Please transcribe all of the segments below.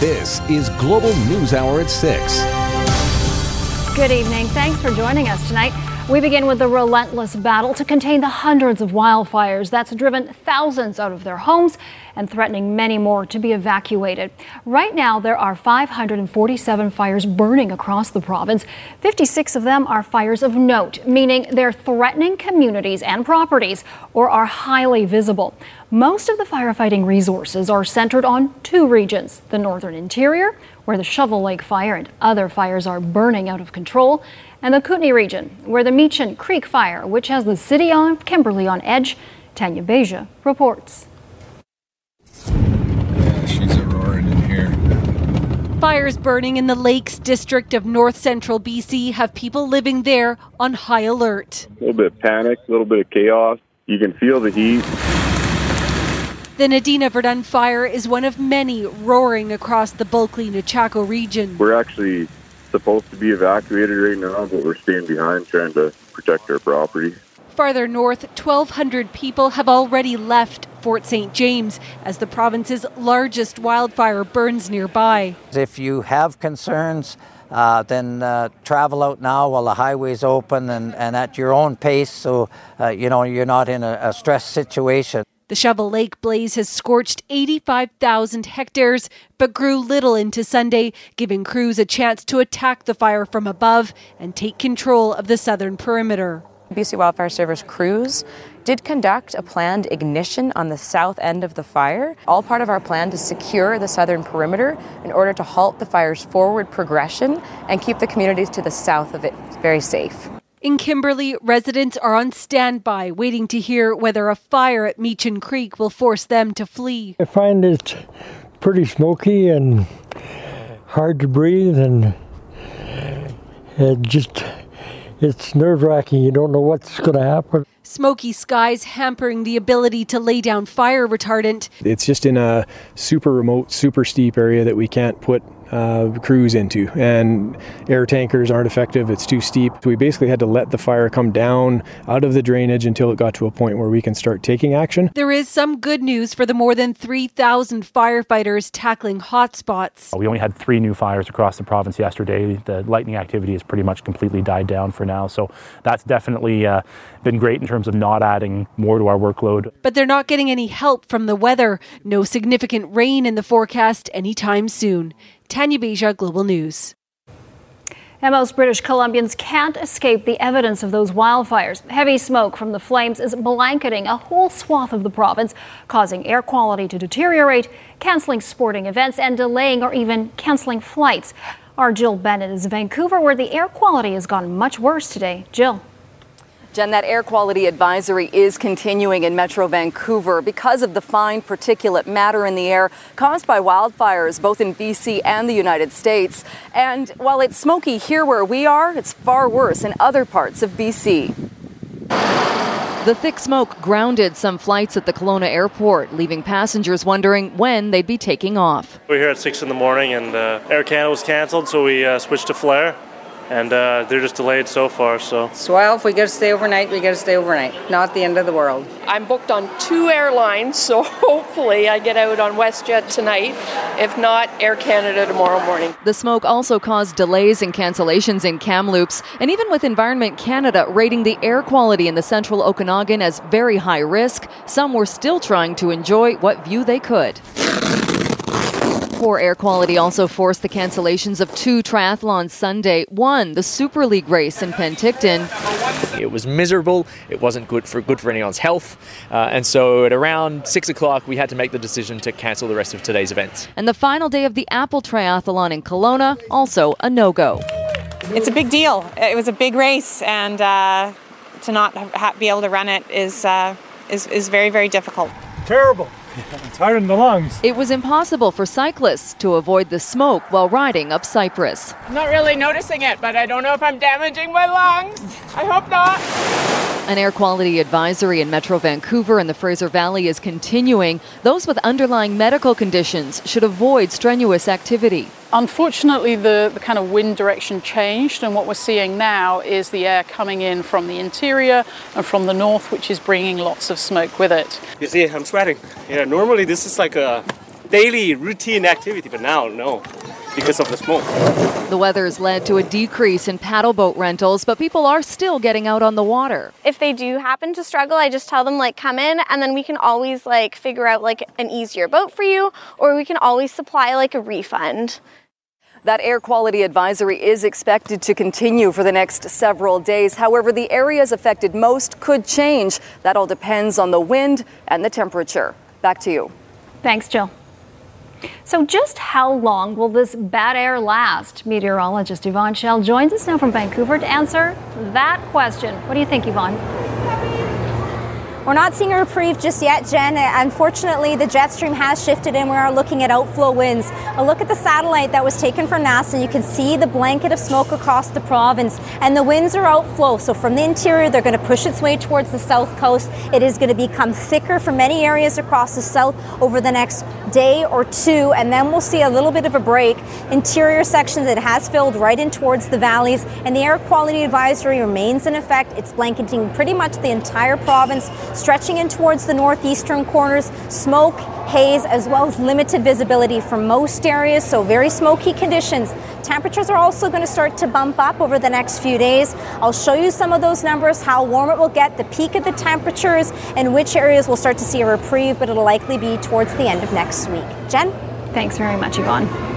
This is Global News Hour at 6. Good evening. Thanks for joining us tonight. We begin with the relentless battle to contain the hundreds of wildfires that's driven thousands out of their homes and threatening many more to be evacuated. Right now, there are 547 fires burning across the province. 56 of them are fires of note, meaning they're threatening communities and properties or are highly visible. Most of the firefighting resources are centered on two regions the northern interior, where the Shovel Lake fire and other fires are burning out of control, and the Kootenay region, where the Meachen Creek fire, which has the city of Kimberley on edge, Tanya Beja reports. Yeah, she's a roaring in here. Fires burning in the Lakes district of north central BC have people living there on high alert. A little bit of panic, a little bit of chaos. You can feel the heat. The Nadina Verdun fire is one of many roaring across the Bulkley Nechako region. We're actually supposed to be evacuated right now, but we're staying behind trying to protect our property. Farther north, 1,200 people have already left Fort St. James as the province's largest wildfire burns nearby. If you have concerns, uh, then uh, travel out now while the highway's open and, and at your own pace so uh, you know you're not in a, a stress situation. The Shovel Lake blaze has scorched 85,000 hectares, but grew little into Sunday, giving crews a chance to attack the fire from above and take control of the southern perimeter. BC Wildfire Service crews did conduct a planned ignition on the south end of the fire, all part of our plan to secure the southern perimeter in order to halt the fire's forward progression and keep the communities to the south of it very safe. In Kimberley, residents are on standby, waiting to hear whether a fire at Meachen Creek will force them to flee. I find it pretty smoky and hard to breathe, and it just it's nerve wracking. You don't know what's going to happen. Smoky skies hampering the ability to lay down fire retardant. It's just in a super remote, super steep area that we can't put uh, crews into, and air tankers aren't effective. It's too steep. So we basically had to let the fire come down out of the drainage until it got to a point where we can start taking action. There is some good news for the more than 3,000 firefighters tackling hotspots. We only had three new fires across the province yesterday. The lightning activity has pretty much completely died down for now, so that's definitely uh, been great in terms of not adding more to our workload. But they're not getting any help from the weather. No significant rain in the forecast anytime soon. Tanya Beja, Global News. Most British Columbians can't escape the evidence of those wildfires. Heavy smoke from the flames is blanketing a whole swath of the province, causing air quality to deteriorate, canceling sporting events, and delaying or even canceling flights. Our Jill Bennett is in Vancouver, where the air quality has gone much worse today. Jill. Jen, that air quality advisory is continuing in Metro Vancouver because of the fine particulate matter in the air caused by wildfires both in BC and the United States. And while it's smoky here where we are, it's far worse in other parts of BC. The thick smoke grounded some flights at the Kelowna airport, leaving passengers wondering when they'd be taking off. We're here at 6 in the morning and uh, Air Canada was cancelled, so we uh, switched to Flair and uh, they're just delayed so far. So, so well, if we got to stay overnight, we got to stay overnight. Not the end of the world. I'm booked on two airlines, so hopefully I get out on WestJet tonight. If not, Air Canada tomorrow morning. The smoke also caused delays and cancellations in Kamloops, and even with Environment Canada rating the air quality in the central Okanagan as very high risk, some were still trying to enjoy what view they could. Poor air quality also forced the cancellations of two triathlons Sunday. One, the Super League race in Penticton. It was miserable. It wasn't good for good for anyone's health, uh, and so at around six o'clock, we had to make the decision to cancel the rest of today's events. And the final day of the Apple Triathlon in Kelowna, also a no-go. It's a big deal. It was a big race, and uh, to not ha- be able to run it is uh, is is very very difficult. Terrible It's hard on the lungs. It was impossible for cyclists to avoid the smoke while riding up Cypress. I'm not really noticing it, but I don't know if I'm damaging my lungs. I hope not. An air quality advisory in Metro Vancouver and the Fraser Valley is continuing. Those with underlying medical conditions should avoid strenuous activity. Unfortunately, the, the kind of wind direction changed, and what we're seeing now is the air coming in from the interior and from the north, which is bringing lots of smoke with it. You see, I'm sweating. Yeah, normally this is like a daily routine activity, but now, no, because of the smoke. The weather has led to a decrease in paddle boat rentals, but people are still getting out on the water. If they do happen to struggle, I just tell them like come in and then we can always like figure out like an easier boat for you or we can always supply like a refund. That air quality advisory is expected to continue for the next several days. However, the areas affected most could change. That all depends on the wind and the temperature. Back to you. Thanks, Jill. So, just how long will this bad air last? Meteorologist Yvonne Schalle joins us now from Vancouver to answer that question. What do you think, Yvonne? We're not seeing a reprieve just yet, Jen. Unfortunately, the jet stream has shifted and we are looking at outflow winds. A look at the satellite that was taken from NASA, you can see the blanket of smoke across the province, and the winds are outflow. So from the interior, they're going to push its way towards the south coast. It is going to become thicker for many areas across the south over the next day or two, and then we'll see a little bit of a break. Interior sections, it has filled right in towards the valleys, and the air quality advisory remains in effect. It's blanketing pretty much the entire province stretching in towards the northeastern corners, smoke, haze, as well as limited visibility for most areas, so very smoky conditions. Temperatures are also going to start to bump up over the next few days. I'll show you some of those numbers, how warm it will get, the peak of the temperatures, and which areas will start to see a reprieve, but it'll likely be towards the end of next week. Jen? Thanks very much, Yvonne.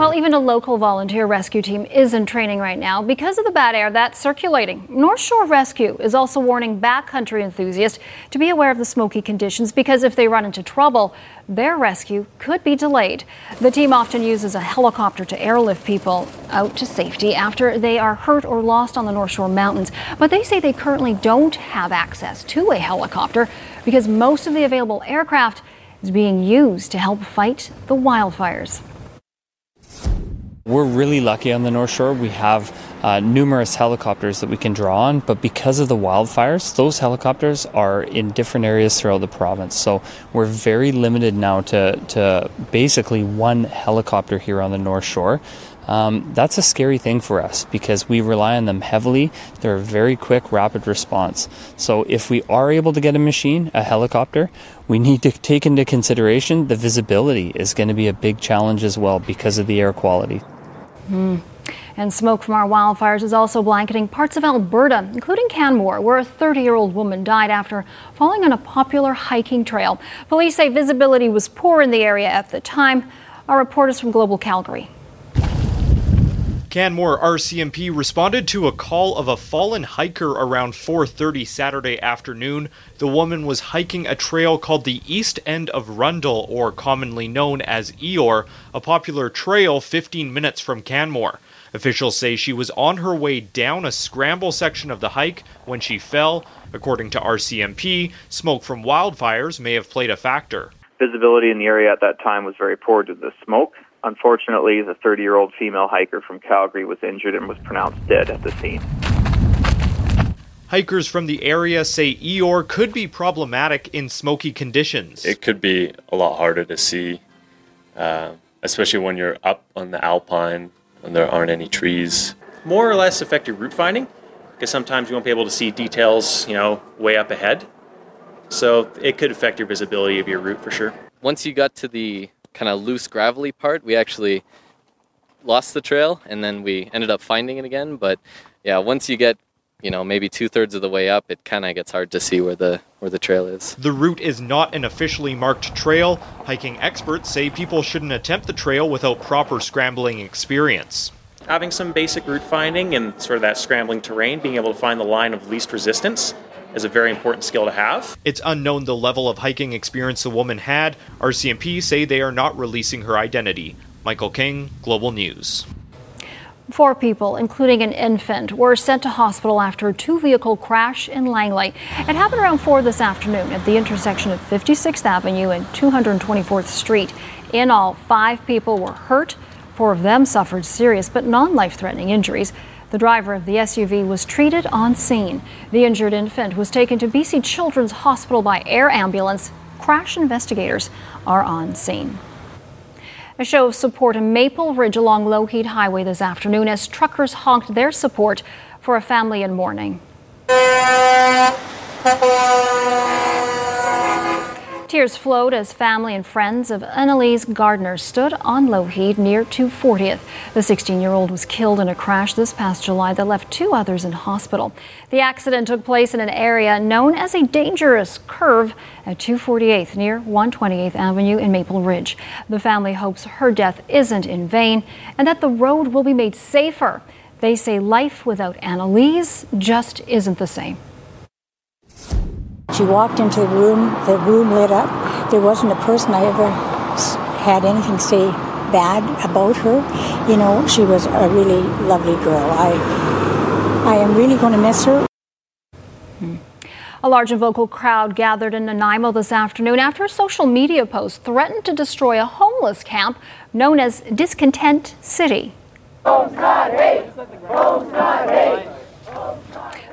Well, even a local volunteer rescue team is in training right now because of the bad air that's circulating. North Shore Rescue is also warning backcountry enthusiasts to be aware of the smoky conditions because if they run into trouble, their rescue could be delayed. The team often uses a helicopter to airlift people out to safety after they are hurt or lost on the North Shore Mountains. But they say they currently don't have access to a helicopter because most of the available aircraft is being used to help fight the wildfires. We're really lucky on the North Shore. We have uh, numerous helicopters that we can draw on, but because of the wildfires, those helicopters are in different areas throughout the province. So we're very limited now to, to basically one helicopter here on the North Shore. Um, that's a scary thing for us because we rely on them heavily. They're a very quick, rapid response. So, if we are able to get a machine, a helicopter, we need to take into consideration the visibility is going to be a big challenge as well because of the air quality. Mm. And smoke from our wildfires is also blanketing parts of Alberta, including Canmore, where a 30 year old woman died after falling on a popular hiking trail. Police say visibility was poor in the area at the time. Our reporters from Global Calgary. Canmore RCMP responded to a call of a fallen hiker around 4:30 Saturday afternoon. The woman was hiking a trail called the East End of Rundle or commonly known as Eor, a popular trail 15 minutes from Canmore. Officials say she was on her way down a scramble section of the hike when she fell. According to RCMP, smoke from wildfires may have played a factor. Visibility in the area at that time was very poor due to the smoke. Unfortunately, the 30 year old female hiker from Calgary was injured and was pronounced dead at the scene. Hikers from the area say Eeyore could be problematic in smoky conditions. It could be a lot harder to see, uh, especially when you're up on the alpine and there aren't any trees. More or less affect your route finding because sometimes you won't be able to see details, you know, way up ahead. So it could affect your visibility of your route for sure. Once you got to the kind of loose gravelly part, we actually lost the trail and then we ended up finding it again. But yeah, once you get you know maybe two thirds of the way up, it kind of gets hard to see where the where the trail is. The route is not an officially marked trail. Hiking experts say people shouldn't attempt the trail without proper scrambling experience. Having some basic route finding and sort of that scrambling terrain, being able to find the line of least resistance is a very important skill to have. It's unknown the level of hiking experience the woman had. RCMP say they are not releasing her identity. Michael King, Global News. Four people, including an infant, were sent to hospital after a two vehicle crash in Langley. It happened around 4 this afternoon at the intersection of 56th Avenue and 224th Street. In all, five people were hurt. Four of them suffered serious but non life threatening injuries. The driver of the SUV was treated on scene. The injured infant was taken to BC Children's Hospital by air ambulance. Crash investigators are on scene. A show of support in Maple Ridge along Lougheed Highway this afternoon as truckers honked their support for a family in mourning. Tears flowed as family and friends of Annalise Gardner stood on Lougheed near 240th. The 16 year old was killed in a crash this past July that left two others in hospital. The accident took place in an area known as a dangerous curve at 248th near 128th Avenue in Maple Ridge. The family hopes her death isn't in vain and that the road will be made safer. They say life without Annalise just isn't the same. She walked into the room, the room lit up. There wasn't a person I ever had anything say bad about her. You know, she was a really lovely girl. I, I am really going to miss her. A large and vocal crowd gathered in Nanaimo this afternoon after a social media post threatened to destroy a homeless camp known as Discontent City.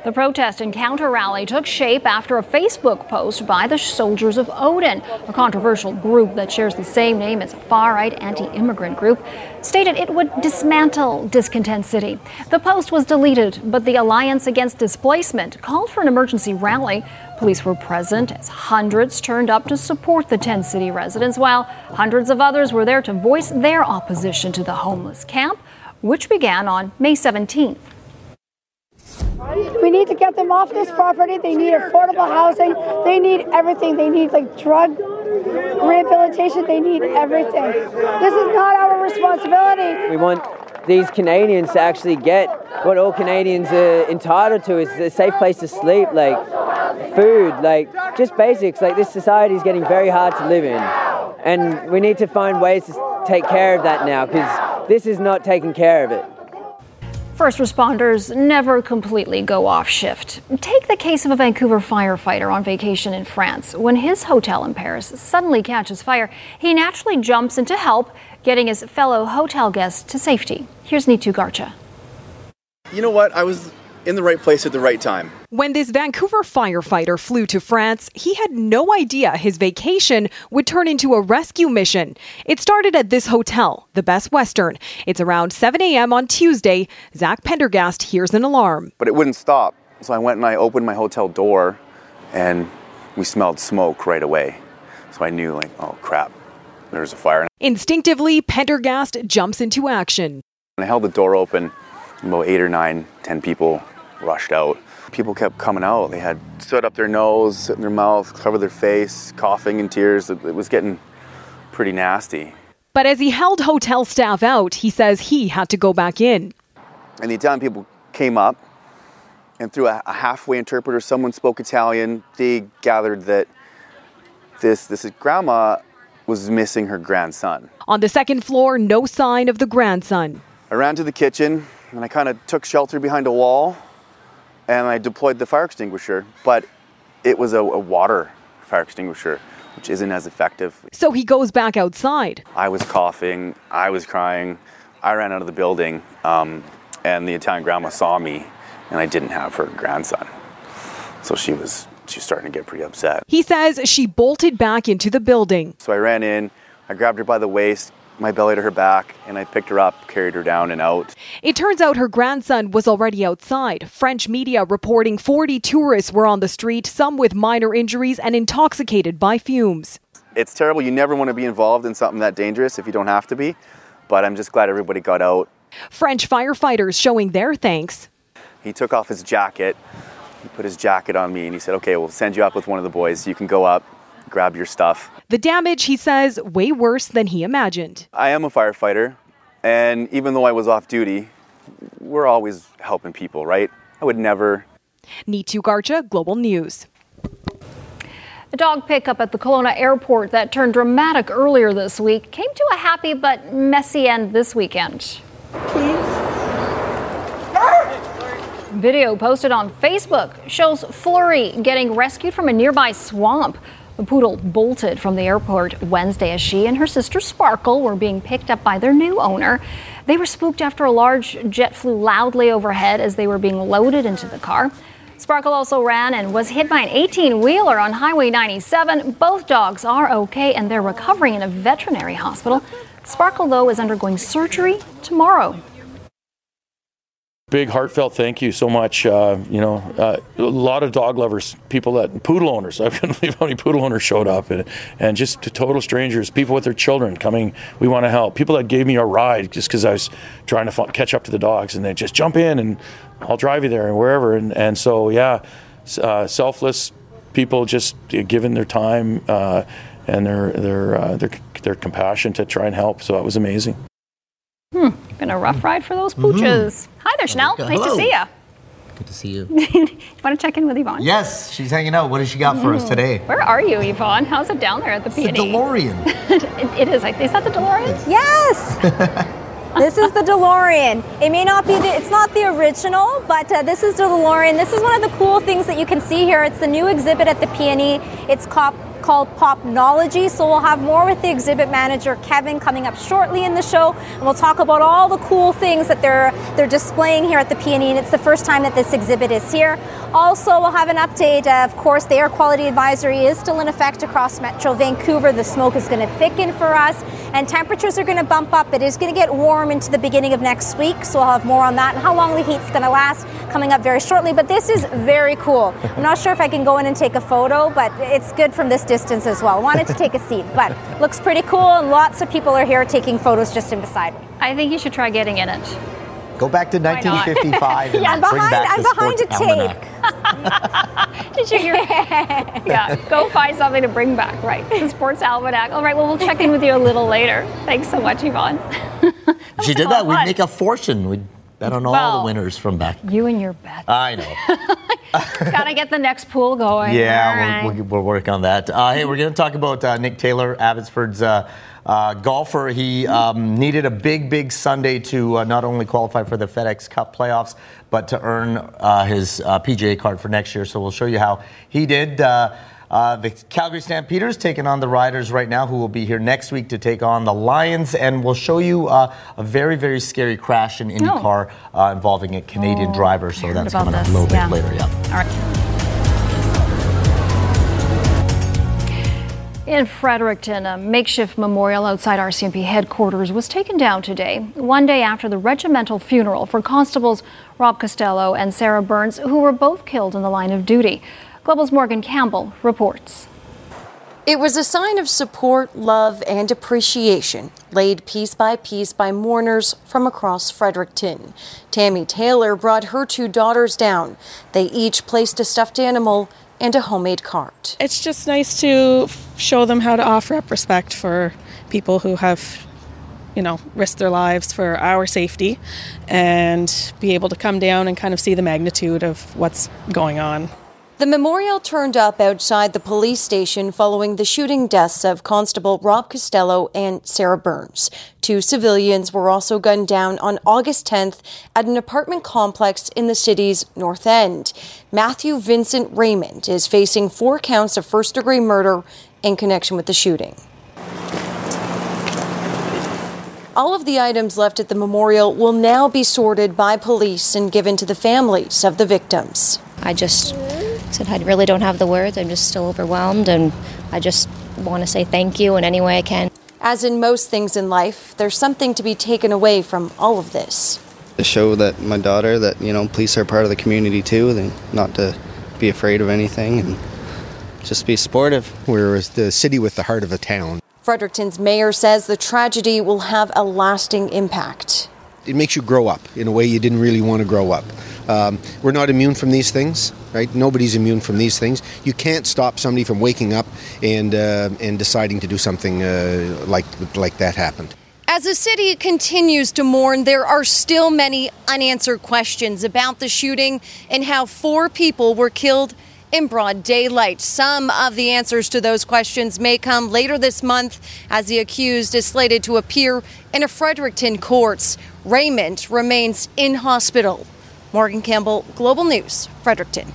The protest and counter rally took shape after a Facebook post by the Soldiers of Odin, a controversial group that shares the same name as a far right anti immigrant group, stated it would dismantle Discontent City. The post was deleted, but the Alliance Against Displacement called for an emergency rally. Police were present as hundreds turned up to support the 10 city residents, while hundreds of others were there to voice their opposition to the homeless camp, which began on May 17th. We need to get them off this property. They need affordable housing. They need everything. They need like drug rehabilitation. They need everything. This is not our responsibility. We want these Canadians to actually get what all Canadians are entitled to is a safe place to sleep, like food, like just basics. Like this society is getting very hard to live in. And we need to find ways to take care of that now because this is not taking care of it. First responders never completely go off shift. Take the case of a Vancouver firefighter on vacation in France. When his hotel in Paris suddenly catches fire, he naturally jumps in to help, getting his fellow hotel guests to safety. Here's Neetu Garcha. You know what? I was in the right place at the right time. When this Vancouver firefighter flew to France, he had no idea his vacation would turn into a rescue mission. It started at this hotel, the Best Western. It's around 7 a.m. on Tuesday. Zach Pendergast hears an alarm. But it wouldn't stop. So I went and I opened my hotel door and we smelled smoke right away. So I knew, like, oh crap, there's a fire. Instinctively, Pendergast jumps into action. And I held the door open, about eight or nine, ten people rushed out. People kept coming out. They had stood up their nose, sit in their mouth, covered their face, coughing in tears. It was getting pretty nasty. But as he held hotel staff out, he says he had to go back in. And the Italian people came up, and through a, a halfway interpreter, someone spoke Italian. They gathered that this this grandma was missing her grandson. On the second floor, no sign of the grandson. I ran to the kitchen and I kind of took shelter behind a wall and I deployed the fire extinguisher, but it was a, a, water fire extinguisher, which isn't as effective. So he goes back outside. I was coughing, I was crying, I ran out of the building, um, and the Italian grandma saw me, and I didn't have her grandson. So she was she's starting to get pretty upset. He says she bolted back into the building. So I ran in, I grabbed her by the waist, my belly to her back, and I picked her up, carried her down and out. It turns out her grandson was already outside. French media reporting 40 tourists were on the street, some with minor injuries and intoxicated by fumes. It's terrible. You never want to be involved in something that dangerous if you don't have to be, but I'm just glad everybody got out. French firefighters showing their thanks. He took off his jacket, he put his jacket on me, and he said, Okay, we'll send you up with one of the boys. You can go up, grab your stuff. The damage, he says, way worse than he imagined. I am a firefighter, and even though I was off duty, we're always helping people, right? I would never. Neetu Garcha, Global News. A dog pickup at the Kelowna airport that turned dramatic earlier this week came to a happy but messy end this weekend. Please. Video posted on Facebook shows Flurry getting rescued from a nearby swamp. The poodle bolted from the airport Wednesday as she and her sister Sparkle were being picked up by their new owner. They were spooked after a large jet flew loudly overhead as they were being loaded into the car. Sparkle also ran and was hit by an 18 wheeler on Highway 97. Both dogs are okay and they're recovering in a veterinary hospital. Sparkle, though, is undergoing surgery tomorrow. Big heartfelt thank you so much. Uh, you know, uh, a lot of dog lovers, people that poodle owners. I couldn't believe how many poodle owners showed up, and, and just total strangers, people with their children coming. We want to help. People that gave me a ride just because I was trying to f- catch up to the dogs, and they just jump in and I'll drive you there and wherever. And and so yeah, uh, selfless people just giving their time uh, and their their uh, their their compassion to try and help. So that was amazing. Hmm, been a rough ride for those pooches. Hi there, Chanel. Nice to see you. Good to see you. Want to check in with Yvonne? Yes, she's hanging out. What does she got for us Mm. today? Where are you, Yvonne? How's it down there at the It's the PNE? DeLorean. it, it is. Is that the DeLorean? Yes. this is the DeLorean. It may not be the, it's not the original, but uh, this is the DeLorean. This is one of the cool things that you can see here. It's the new exhibit at the PNE. It's called called Popnology. So we'll have more with the exhibit manager Kevin coming up shortly in the show, and we'll talk about all the cool things that they're they're displaying here at the PNE. And it's the first time that this exhibit is here. Also, we'll have an update. Of course, the air quality advisory is still in effect across Metro Vancouver. The smoke is going to thicken for us, and temperatures are going to bump up. It is going to get warm into the beginning of next week, so we'll have more on that and how long the heat's going to last coming up very shortly. But this is very cool. I'm not sure if I can go in and take a photo, but it's good from this distance as well. Wanted to take a seat, but looks pretty cool, and lots of people are here taking photos just in beside me. I think you should try getting in it. Go back to 1955 and Yeah, I'm bring behind- back I'm behind sports a tape. Did you hear? yeah, go find something to bring back, right? The sports almanac. All right, well, we'll check in with you a little later. Thanks so much, Yvonne. She did that. We'd make a fortune. We'd bet on all Well- the winners from back. You and your bet. I know. Gotta get the next pool going. Yeah, we'll, we'll, we'll work on that. Uh, hey, we're going to talk about uh, Nick Taylor, Abbotsford's uh, uh, golfer. He um, needed a big, big Sunday to uh, not only qualify for the FedEx Cup playoffs, but to earn uh, his uh, PGA card for next year. So we'll show you how he did. Uh, the Calgary Stampeders taking on the Riders right now, who will be here next week to take on the Lions. And we'll show you uh, a very, very scary crash in IndyCar uh, involving a Canadian Oh, driver. So that's coming up a this. little Yeah. bit later. Yeah. All right. In Fredericton, a makeshift memorial outside RCMP headquarters was taken down today, one day after the regimental funeral for constables Rob Costello and Sarah Burns, who were both killed in the line of duty. Global's Morgan Campbell reports. It was a sign of support, love, and appreciation, laid piece by piece by mourners from across Fredericton. Tammy Taylor brought her two daughters down. They each placed a stuffed animal and a homemade cart. It's just nice to show them how to offer up respect for people who have, you know, risked their lives for our safety and be able to come down and kind of see the magnitude of what's going on. The memorial turned up outside the police station following the shooting deaths of Constable Rob Costello and Sarah Burns. Two civilians were also gunned down on August 10th at an apartment complex in the city's North End. Matthew Vincent Raymond is facing four counts of first degree murder in connection with the shooting. All of the items left at the memorial will now be sorted by police and given to the families of the victims. I just said I really don't have the words. I'm just still overwhelmed, and I just want to say thank you in any way I can. As in most things in life, there's something to be taken away from all of this. to show that my daughter that you know police are part of the community too and not to be afraid of anything and just be supportive we're the city with the heart of a town Fredericton's mayor says the tragedy will have a lasting impact. it makes you grow up in a way you didn't really want to grow up um, we're not immune from these things right nobody's immune from these things you can't stop somebody from waking up and uh, and deciding to do something uh, like like that happened As the city continues to mourn, there are still many unanswered questions about the shooting and how four people were killed in broad daylight. Some of the answers to those questions may come later this month as the accused is slated to appear in a Fredericton courts. Raymond remains in hospital. Morgan Campbell, Global News, Fredericton.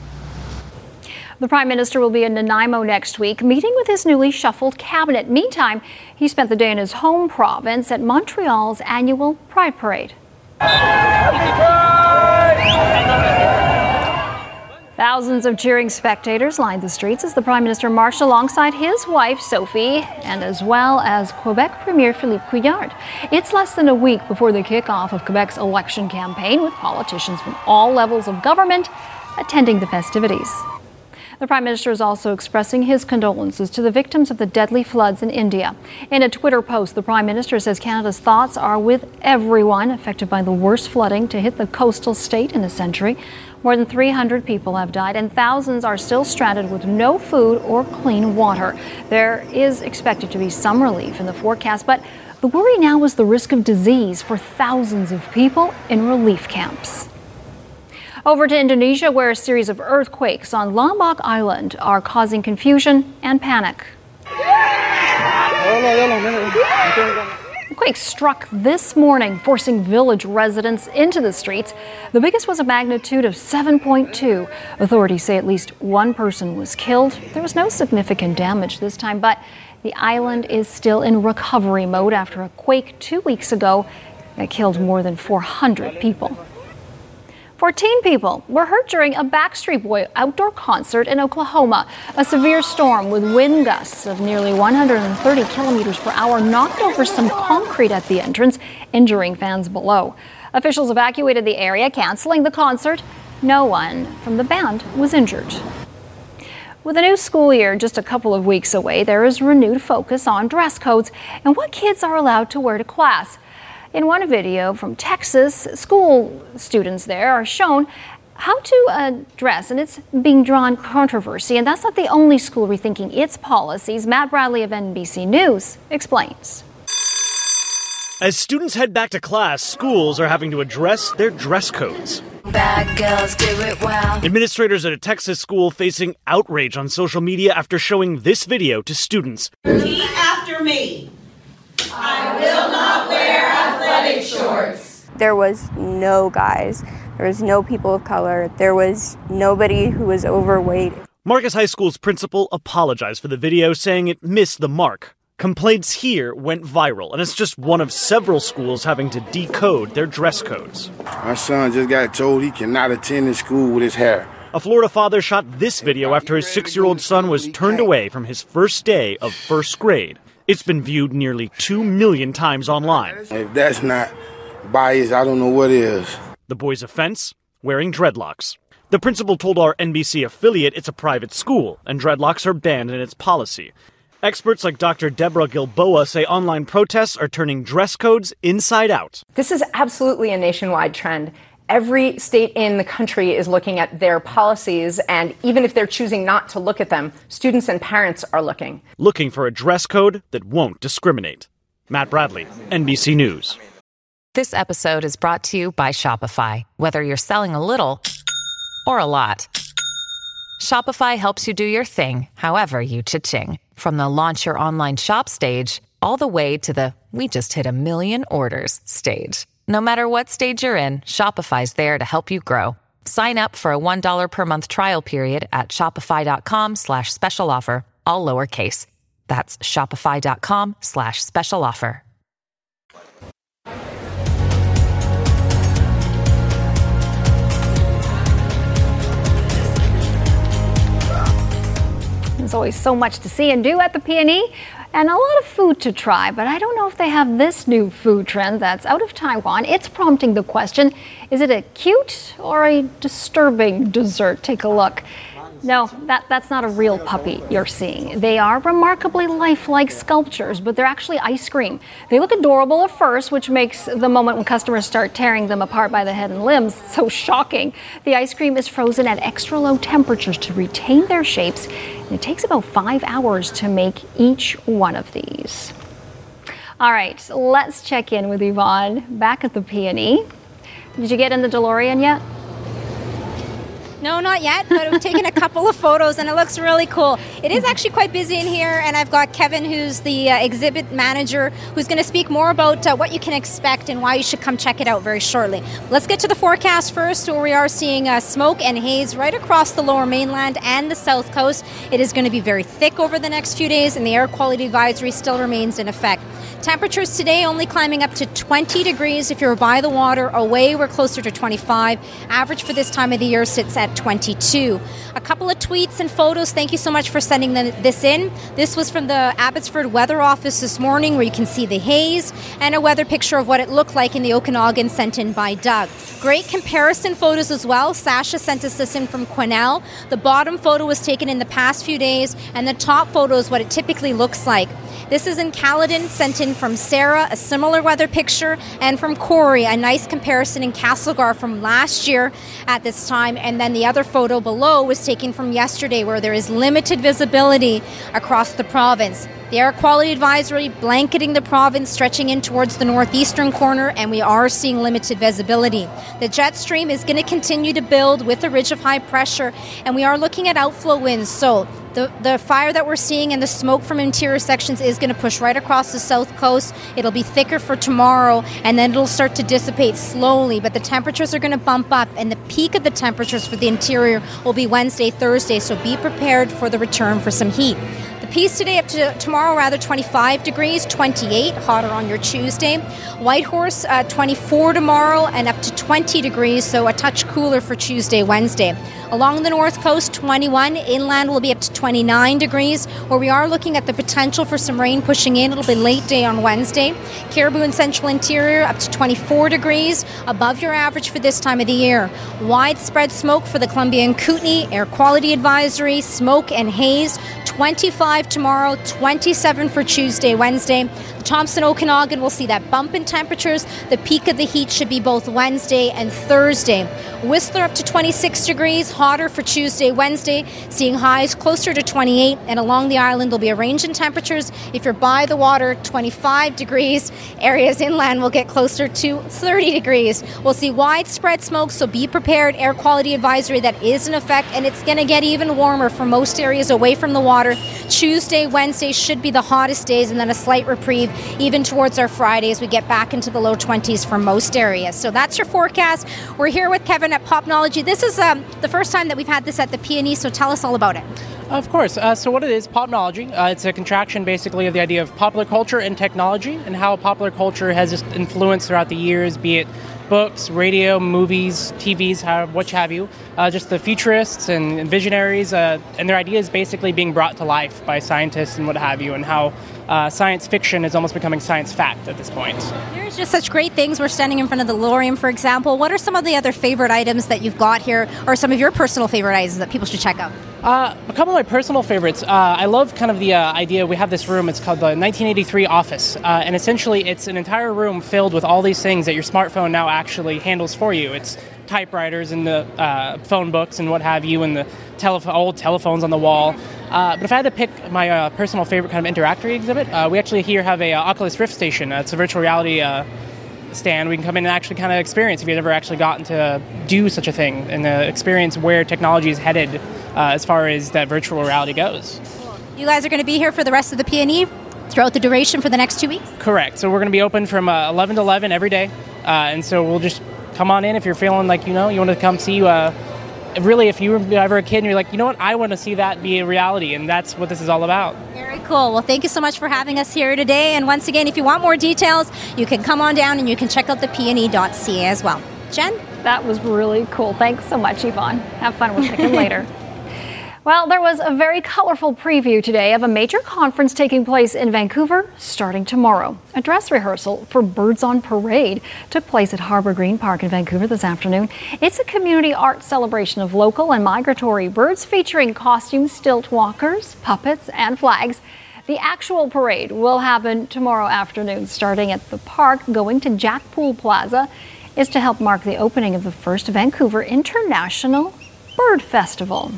The Prime Minister will be in Nanaimo next week, meeting with his newly shuffled cabinet. Meantime, he spent the day in his home province at Montreal's annual Pride Parade. Thousands of cheering spectators lined the streets as the Prime Minister marched alongside his wife, Sophie, and as well as Quebec Premier Philippe Couillard. It's less than a week before the kickoff of Quebec's election campaign, with politicians from all levels of government attending the festivities. The Prime Minister is also expressing his condolences to the victims of the deadly floods in India. In a Twitter post, the Prime Minister says Canada's thoughts are with everyone affected by the worst flooding to hit the coastal state in a century. More than 300 people have died, and thousands are still stranded with no food or clean water. There is expected to be some relief in the forecast, but the worry now is the risk of disease for thousands of people in relief camps. Over to Indonesia, where a series of earthquakes on Lombok Island are causing confusion and panic. The quake struck this morning, forcing village residents into the streets. The biggest was a magnitude of 7.2. Authorities say at least one person was killed. There was no significant damage this time, but the island is still in recovery mode after a quake two weeks ago that killed more than 400 people. 14 people were hurt during a Backstreet Boy outdoor concert in Oklahoma. A severe storm with wind gusts of nearly 130 kilometers per hour knocked over some concrete at the entrance, injuring fans below. Officials evacuated the area, canceling the concert. No one from the band was injured. With the new school year just a couple of weeks away, there is renewed focus on dress codes and what kids are allowed to wear to class. In one video from Texas, school students there are shown how to uh, dress, and it's being drawn controversy. And that's not the only school rethinking its policies. Matt Bradley of NBC News explains. As students head back to class, schools are having to address their dress codes. Bad girls do it well. Administrators at a Texas school facing outrage on social media after showing this video to students. Repeat after me. I will not wear athletic shorts. There was no guys. There was no people of color. There was nobody who was overweight. Marcus High School's principal apologized for the video, saying it missed the mark. Complaints here went viral, and it's just one of several schools having to decode their dress codes. My son just got told he cannot attend his school with his hair. A Florida father shot this video after his six year old son was turned away from his first day of first grade. It's been viewed nearly 2 million times online. If that's not bias, I don't know what is. The boy's offense? Wearing dreadlocks. The principal told our NBC affiliate it's a private school, and dreadlocks are banned in its policy. Experts like Dr. Deborah Gilboa say online protests are turning dress codes inside out. This is absolutely a nationwide trend. Every state in the country is looking at their policies, and even if they're choosing not to look at them, students and parents are looking. Looking for a dress code that won't discriminate. Matt Bradley, NBC News. This episode is brought to you by Shopify. Whether you're selling a little or a lot, Shopify helps you do your thing, however you cha-ching. From the launch your online shop stage, all the way to the we just hit a million orders stage. No matter what stage you're in, Shopify's there to help you grow. Sign up for a $1 per month trial period at shopify.com slash special offer, all lowercase. That's shopify.com slash special offer. There's always so much to see and do at the PNE and a lot of food to try, but I don't know if they have this new food trend that's out of Taiwan. It's prompting the question, is it a cute or a disturbing dessert? Take a look. No, that, that's not a real puppy you're seeing. They are remarkably lifelike sculptures, but they're actually ice cream. They look adorable at first, which makes the moment when customers start tearing them apart by the head and limbs so shocking. The ice cream is frozen at extra low temperatures to retain their shapes, and it takes about five hours to make each one of these. All right, let's check in with Yvonne back at the PNE. Did you get in the DeLorean yet? No, not yet, but we've taken a couple of photos and it looks really cool. It is actually quite busy in here, and I've got Kevin, who's the uh, exhibit manager, who's going to speak more about uh, what you can expect and why you should come check it out very shortly. Let's get to the forecast first, where we are seeing uh, smoke and haze right across the lower mainland and the south coast. It is going to be very thick over the next few days, and the air quality advisory still remains in effect. Temperatures today only climbing up to 20 degrees if you're by the water. Away, we're closer to 25. Average for this time of the year sits at 22. A couple of tweets and photos. Thank you so much for sending them, this in. This was from the Abbotsford Weather Office this morning, where you can see the haze and a weather picture of what it looked like in the Okanagan sent in by Doug. Great comparison photos as well. Sasha sent us this in from Quesnel. The bottom photo was taken in the past few days, and the top photo is what it typically looks like. This is in Caledon, sent in from Sarah, a similar weather picture, and from Corey, a nice comparison in Castlegar from last year at this time. And then the other photo below was taken from yesterday, where there is limited visibility across the province. The air quality advisory blanketing the province, stretching in towards the northeastern corner, and we are seeing limited visibility. The jet stream is going to continue to build with a ridge of high pressure, and we are looking at outflow winds. So the, the fire that we're seeing and the smoke from interior sections is going to push right across the south coast. It'll be thicker for tomorrow and then it'll start to dissipate slowly, but the temperatures are going to bump up and the peak of the temperatures for the interior will be Wednesday, Thursday, so be prepared for the return for some heat. Peace today up to tomorrow, rather 25 degrees, 28, hotter on your Tuesday. Whitehorse, uh, 24 tomorrow and up to 20 degrees, so a touch cooler for Tuesday, Wednesday. Along the north coast, 21. Inland will be up to 29 degrees, where we are looking at the potential for some rain pushing in. It'll be late day on Wednesday. Cariboo and central interior up to 24 degrees, above your average for this time of the year. Widespread smoke for the Columbia and Kootenay, air quality advisory, smoke and haze. 25 tomorrow, 27 for Tuesday, Wednesday. Thompson Okanagan will see that bump in temperatures. The peak of the heat should be both Wednesday and Thursday. Whistler up to 26 degrees, hotter for Tuesday, Wednesday, seeing highs closer to 28. And along the island, there'll be a range in temperatures. If you're by the water, 25 degrees. Areas inland will get closer to 30 degrees. We'll see widespread smoke, so be prepared. Air quality advisory that is in effect, and it's going to get even warmer for most areas away from the water. Tuesday, Wednesday should be the hottest days, and then a slight reprieve even towards our Friday as we get back into the low 20s for most areas. So that's your forecast. We're here with Kevin at Popnology. This is um, the first time that we've had this at the PNE, so tell us all about it. Of course. Uh, so, what it is, popnology, uh, it's a contraction basically of the idea of popular culture and technology and how popular culture has just influenced throughout the years, be it books, radio, movies, TVs, how, what have you. Uh, just the futurists and, and visionaries, uh, and their ideas basically being brought to life by scientists and what have you, and how uh, science fiction is almost becoming science fact at this point. There's just such great things. We're standing in front of the DeLorean, for example. What are some of the other favorite items that you've got here, or some of your personal favorite items that people should check out? Uh, a couple of my personal favorites. Uh, I love kind of the uh, idea. We have this room. It's called the 1983 office, uh, and essentially, it's an entire room filled with all these things that your smartphone now actually handles for you. It's typewriters and the uh, phone books and what have you, and the telef- old telephones on the wall. Uh, but if I had to pick my uh, personal favorite kind of interactive exhibit, uh, we actually here have a uh, Oculus Rift station. Uh, it's a virtual reality uh, stand. We can come in and actually kind of experience if you've ever actually gotten to do such a thing and uh, experience where technology is headed uh, as far as that virtual reality goes. You guys are going to be here for the rest of the PNE throughout the duration for the next two weeks? Correct. So we're going to be open from uh, 11 to 11 every day, uh, and so we'll just come on in if you're feeling like you know you want to come see. Really, if you were ever a kid and you're like, you know what, I want to see that be a reality, and that's what this is all about. Very cool. Well, thank you so much for having us here today. And once again, if you want more details, you can come on down and you can check out the pne.ca as well. Jen? That was really cool. Thanks so much, Yvonne. Have fun We'll with it later. Well, there was a very colorful preview today of a major conference taking place in Vancouver starting tomorrow. A dress rehearsal for Birds on Parade took place at Harbor Green Park in Vancouver this afternoon. It's a community art celebration of local and migratory birds featuring costumes, stilt walkers, puppets, and flags. The actual parade will happen tomorrow afternoon, starting at the park, going to Jack Poole Plaza, is to help mark the opening of the first Vancouver International Bird Festival.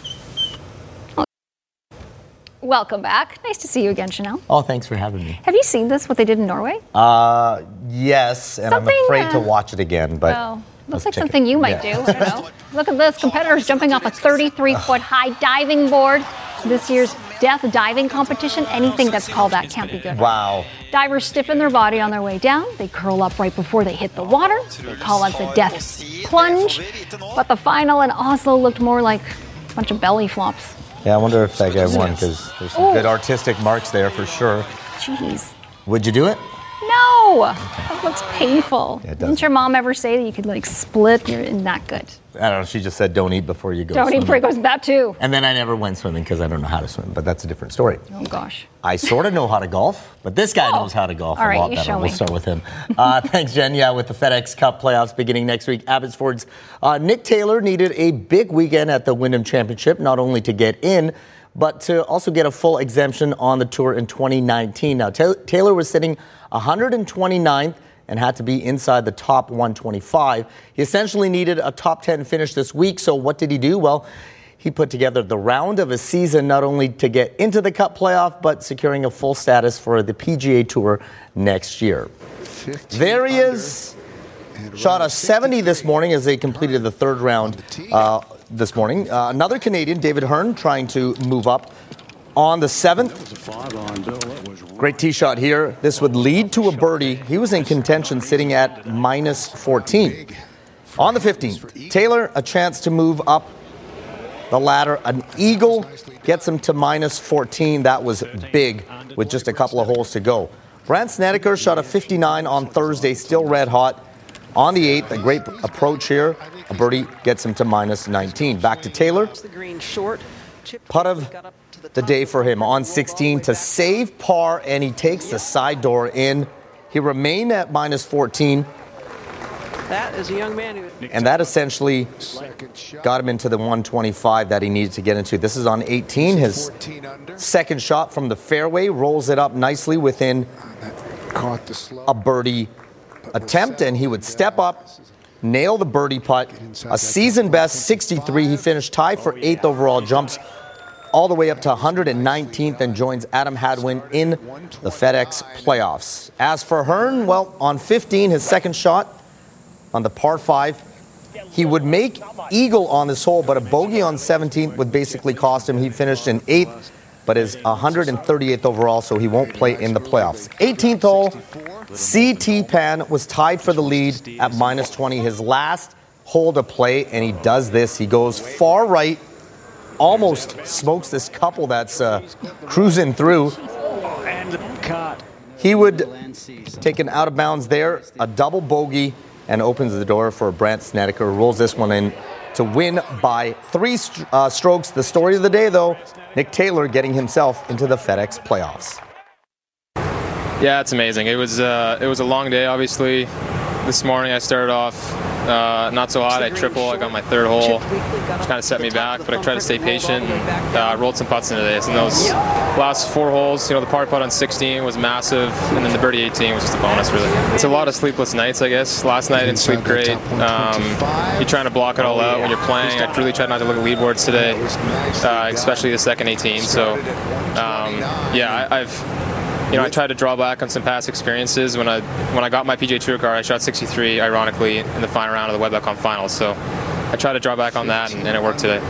Welcome back. Nice to see you again, Chanel. Oh, thanks for having me. Have you seen this, what they did in Norway? Uh, yes, and Something, I'm afraid to uh, watch it again, but Well, Looks like check it. something you might Yeah. do. I don't know. Look at this. Competitors jumping off a 33 foot high diving board. This year's death diving competition, anything that's called that can't be good. Wow. Divers stiffen their body on their way down. They curl up right before they hit the water. They call it the death plunge. But the final in Oslo looked more like a bunch of belly flops. Yeah, I wonder if that guy won because there's some Oh. good artistic marks there for sure. Jeez. Would you do it? No! That looks painful. Yeah, Didn't your mom ever say that you could like split? You're not good. I don't know. She just said don't eat before you go. To swimming. Don't eat before it goes that too. And then I never went swimming because I don't know how to swim, but that's a different story. Oh gosh. I sort of know how to golf, but this guy knows how to golf All a right, lot you better. We'll start with him. Uh, thanks, Jen. Yeah, with the FedEx Cup playoffs beginning next week, Abbotsford's uh, Nick Taylor needed a big weekend at the Wyndham Championship, not only to get in, but to also get a full exemption on the tour in 2019. Now, Ta- Taylor was sitting 129th and had to be inside the top 125. He essentially needed a top 10 finish this week. So, what did he do? Well, he put together the round of a season not only to get into the Cup playoff, but securing a full status for the PGA Tour next year. There he is. Shot a 70 this morning as they completed the third round uh, this morning. Uh, another Canadian, David Hearn, trying to move up on the seventh. Great tee shot here. This would lead to a birdie. He was in contention sitting at minus 14. On the 15th, Taylor, a chance to move up the ladder. An eagle gets him to minus 14. That was big with just a couple of holes to go. Brandt Snedeker shot a 59 on Thursday, still red hot. On the 8th, a great approach here. A birdie gets him to minus 19. Back to Taylor. The. Putt of the day for him on 16 to save par, and he takes the side door in. He remained at minus 14, That is a young man who. and that essentially got him into the 125 that he needed to get into. This is on 18. His second shot from the fairway rolls it up nicely within a birdie attempt, and he would step up, nail the birdie putt. A season best 63. He finished tied for eighth overall, jumps all the way up to 119th and joins Adam Hadwin in the FedEx playoffs. As for Hearn, well, on 15, his second shot on the par 5, he would make eagle on this hole, but a bogey on 17th would basically cost him. He finished in 8th, but is 138th overall, so he won't play in the playoffs. 18th hole, CT Pan was tied for the lead at minus 20. His last hole to play, and he does this. He goes far right, almost smokes this couple that's uh, cruising through. He would take an out of bounds there, a double bogey, and opens the door for Brandt Snedeker. Rolls this one in to win by three st- uh, strokes. The story of the day, though, Nick Taylor getting himself into the FedEx playoffs. Yeah, it's amazing. It was uh, it was a long day. Obviously, this morning I started off uh, not so hot. I triple. I got my third hole, which kind of set me back. But I tried to stay patient. And, uh, rolled some putts into this, and those last four holes, you know, the par putt on 16 was massive, and then the birdie 18 was just a bonus. Really, it's a lot of sleepless nights, I guess. Last night didn't sleep great. Um, you're trying to block it all out when you're playing. I really tried not to look at leaderboards today, uh, especially the second 18. So, um, yeah, I, I've you know, I tried to draw back on some past experiences. When I when I got my PJ Tour card, I shot 63, ironically, in the final round of the Web.com Finals. So I tried to draw back on that, and, and it worked today.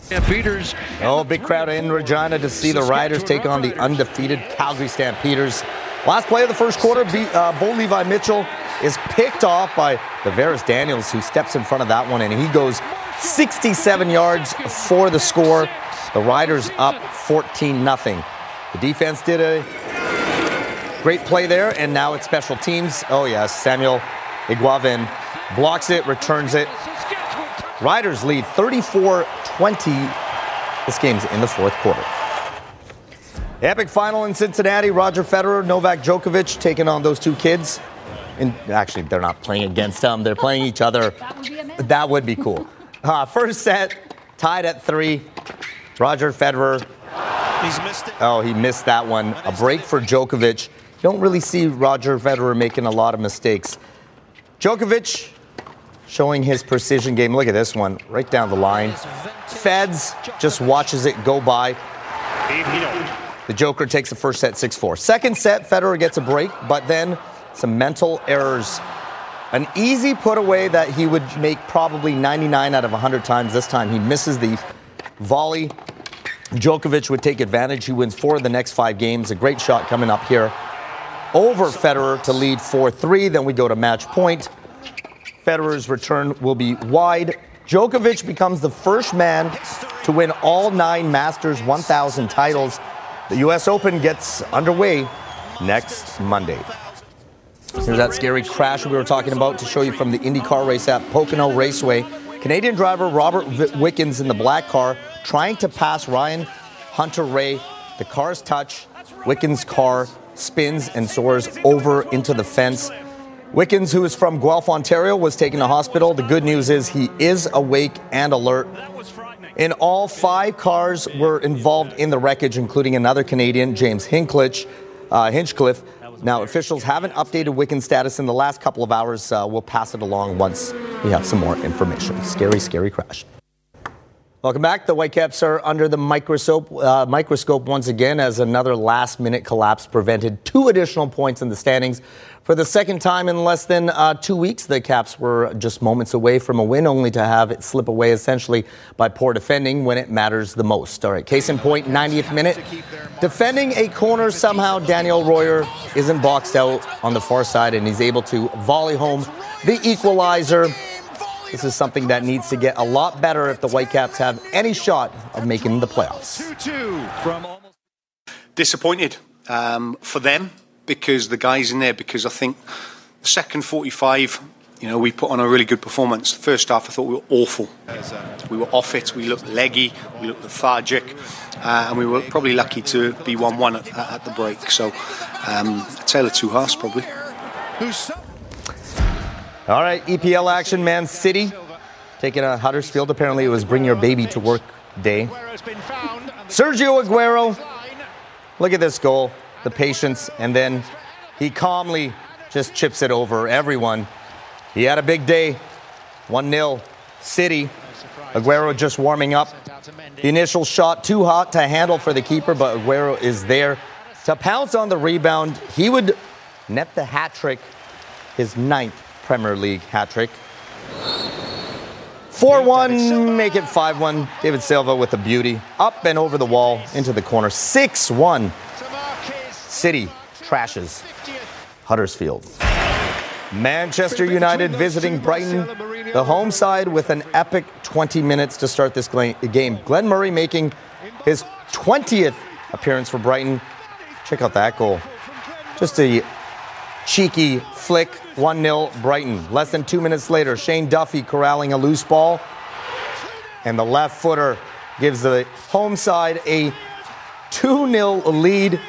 Stampeders. Oh, big crowd in Regina to see the Riders take on the undefeated Calgary Stampeders. Last play of the first quarter, Be- uh, Bo Levi Mitchell is picked off by Tavares Daniels, who steps in front of that one, and he goes 67 yards for the score. The Riders up 14 0 The defense did a great play there, and now it's special teams. Oh, yes, Samuel Eguavoen blocks it, returns it. Riders lead 34 20. This game's in the fourth quarter. Epic final in Cincinnati. Roger Federer, Novak Djokovic taking on those two kids. And actually, they're not playing against them, they're playing each other. That would be cool. Uh, first set, tied at three. Roger Federer. He's missed it. Oh, he missed that one. A break for Djokovic. You don't really see Roger Federer making a lot of mistakes. Djokovic showing his precision game. Look at this one, right down the line. Feds just watches it go by. The Joker takes the first set 6 4. Second set, Federer gets a break, but then some mental errors An easy put away that he would make probably 99 out of 100 times. This time he misses the volley. Djokovic would take advantage. He wins four of the next five games. A great shot coming up here over Federer to lead 4 3. Then we go to match point. Federer's return will be wide. Djokovic becomes the first man to win all nine Masters 1000 titles. The U.S. Open gets underway next Monday. Here's that scary crash we were talking about to show you from the IndyCar race at Pocono Raceway. Canadian driver Robert Wickens in the black car trying to pass Ryan Hunter Reay. The cars touch. Wickens' car spins and soars over into the fence. Wickens, who is from Guelph, Ontario, was taken to hospital. The good news is he is awake and alert. In all, five cars were involved in the wreckage, including another Canadian, James Hinckliffe. Uh, Hinchcliffe. Now, officials haven't updated Wickens' status in the last couple of hours. Uh, we'll pass it along once we have some more information. Scary, scary crash. Welcome back. The Whitecaps are under the microscope, uh, microscope once again as another last minute collapse prevented two additional points in the standings. For the second time in less than uh, two weeks, the Caps were just moments away from a win, only to have it slip away essentially by poor defending when it matters the most. All right, case in point, 90th minute. Defending a corner, somehow Daniel Royer isn't boxed out on the far side and he's able to volley home the equalizer. This is something that needs to get a lot better if the Whitecaps have any shot of making the playoffs. Disappointed um, for them because the guys in there, because I think the second 45, you know, we put on a really good performance. The first half, I thought we were awful. We were off it, we looked leggy, we looked lethargic, uh, and we were probably lucky to be 1 1 at, at, the break. So, um, a tale of two halves, probably. All right, EPL action, Man City taking a Huddersfield. Apparently, it was bring your baby to work day. Sergio Aguero, look at this goal the patience, and then he calmly just chips it over everyone. He had a big day. 1 0 City. Aguero just warming up. The initial shot too hot to handle for the keeper, but Aguero is there to pounce on the rebound. He would net the hat trick, his ninth Premier League hat trick. 4 1, make it 5 1. David Silva with a beauty. Up and over the wall into the corner. 6 1. City trashes Huddersfield. Manchester United visiting Brighton, the home side with an epic 20 minutes to start this game. Glenn Murray making his 20th appearance for Brighton. Check out that goal. Just a cheeky flick, 1 0 Brighton. Less than two minutes later, Shane Duffy corralling a loose ball. And the left footer gives the home side a 2 0 lead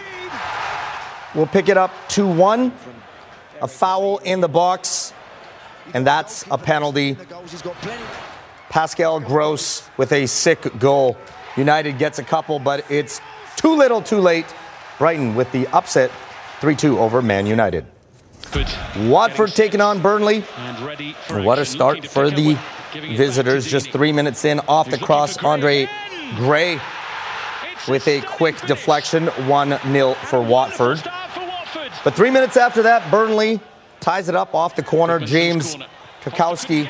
We'll pick it up 2 1. A foul in the box, and that's a penalty. Pascal Gross with a sick goal. United gets a couple, but it's too little, too late. Brighton with the upset 3 2 over Man United. Watford taking on Burnley. What a start for the visitors. Just three minutes in, off the cross, Andre Gray with a quick deflection, 1 0 for Watford. But three minutes after that, Burnley ties it up off the corner. James Tarkowski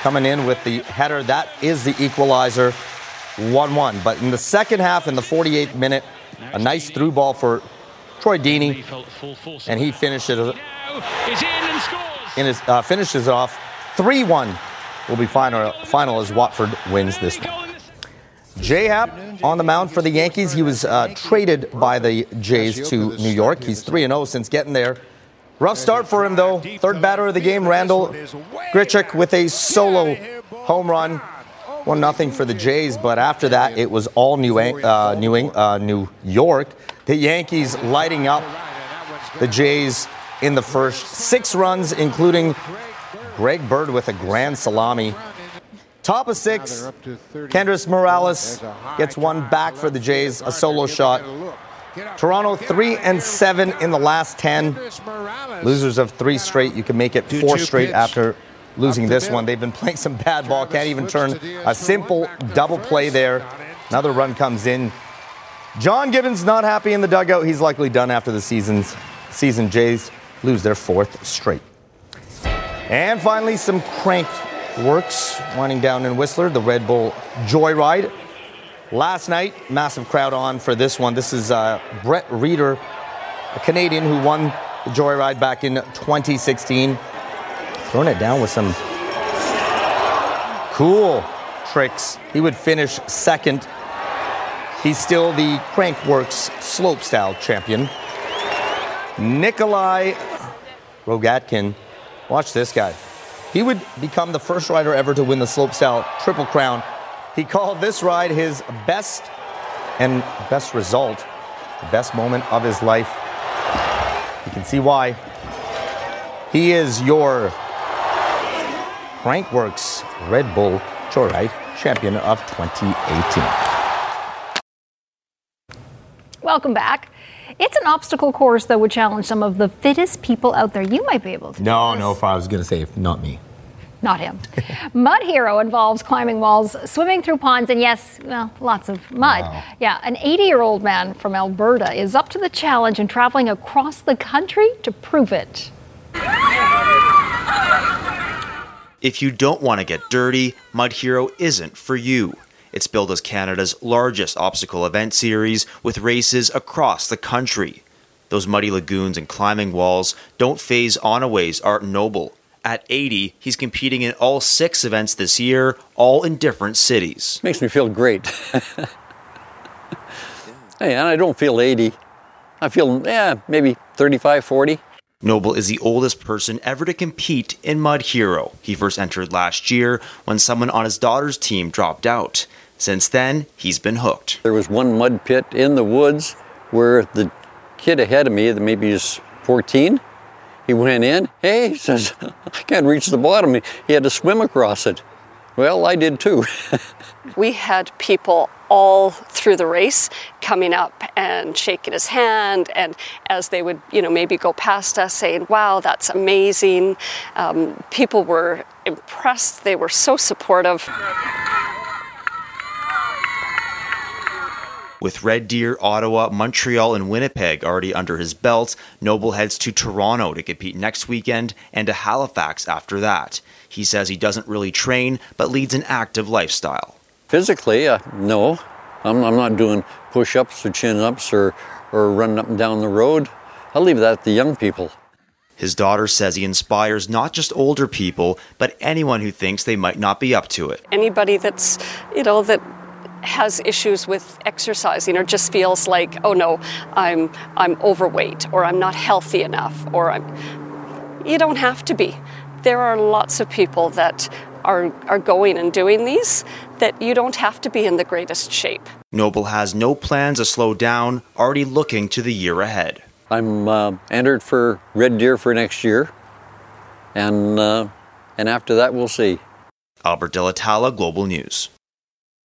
coming in with the header. That is the equalizer, 1 1. But in the second half, in the 48th minute, a nice through ball for Troy Deeney, and he finishes it. In his, uh, finishes off 3 1 will be final, final as Watford wins this one. J Happ on the mound for the Yankees. He was uh, traded by the Jays to New York. He's 3 0 since getting there. Rough start for him, though. Third batter of the game, Randall Grichuk with a solo home run. 1 0 for the Jays, but after that, it was all New, uh, New, uh, New York. The Yankees lighting up the Jays in the first. Six runs, including Greg Bird with a grand salami. Top of six, Kendrys Morales gets one back for the Jays, a solo shot. Toronto three and seven in the last ten. Losers of three straight. You can make it four straight after losing this one. They've been playing some bad ball. Can't even turn a simple double play there. Another run comes in. John Gibbons not happy in the dugout. He's likely done after the season's season. Jays lose their fourth straight. And finally, some crank works winding down in Whistler, the Red Bull Joyride. Last night, massive crowd on for this one. This is uh, Brett Rheeder, a Canadian who won the Joyride back in 2016. Throwing it down with some cool tricks. He would finish second. He's still the Crankworx slopestyle champion. Nicholi Rogatkin. Watch this guy. He would become the first rider ever to win the slopestyle triple crown. He called this ride his best and best result, best moment of his life. You can see why. He is your Crankworx Red Bull Joyride champion of 2018. Welcome back. It's an obstacle course that would challenge some of the fittest people out there. You might be able to. No, no, if I was going to say, not me. Not him. mud Hero involves climbing walls, swimming through ponds, and yes, well, lots of mud. Wow. Yeah, an 80 year old man from Alberta is up to the challenge and traveling across the country to prove it. If you don't want to get dirty, Mud Hero isn't for you. It's billed as Canada's largest obstacle event series with races across the country. Those muddy lagoons and climbing walls don't phase Onoway's Art Noble. At 80, he's competing in all six events this year, all in different cities. Makes me feel great. hey, and I don't feel 80. I feel, yeah, maybe 35, 40. Noble is the oldest person ever to compete in Mud Hero. He first entered last year when someone on his daughter's team dropped out. Since then, he's been hooked. There was one mud pit in the woods where the kid ahead of me, that maybe is 14, he went in. Hey, he says, I can't reach the bottom. He had to swim across it. Well, I did too. we had people all through the race coming up and shaking his hand and as they would you know maybe go past us saying wow that's amazing um, people were impressed they were so supportive With Red Deer, Ottawa, Montreal, and Winnipeg already under his belt, Noble heads to Toronto to compete next weekend and to Halifax after that. He says he doesn't really train, but leads an active lifestyle. Physically, uh, no. I'm, I'm not doing push ups or chin ups or, or running up and down the road. I'll leave that to the young people. His daughter says he inspires not just older people, but anyone who thinks they might not be up to it. anybody that's you know that has issues with exercising or just feels like oh no i'm i'm overweight or i'm not healthy enough or i'm you don't have to be there are lots of people that are are going and doing these that you don't have to be in the greatest shape Noble has no plans to slow down, already looking to the year ahead. I'm uh, entered for Red Deer for next year, and uh, and after that we'll see. Albert Delitala, Global News.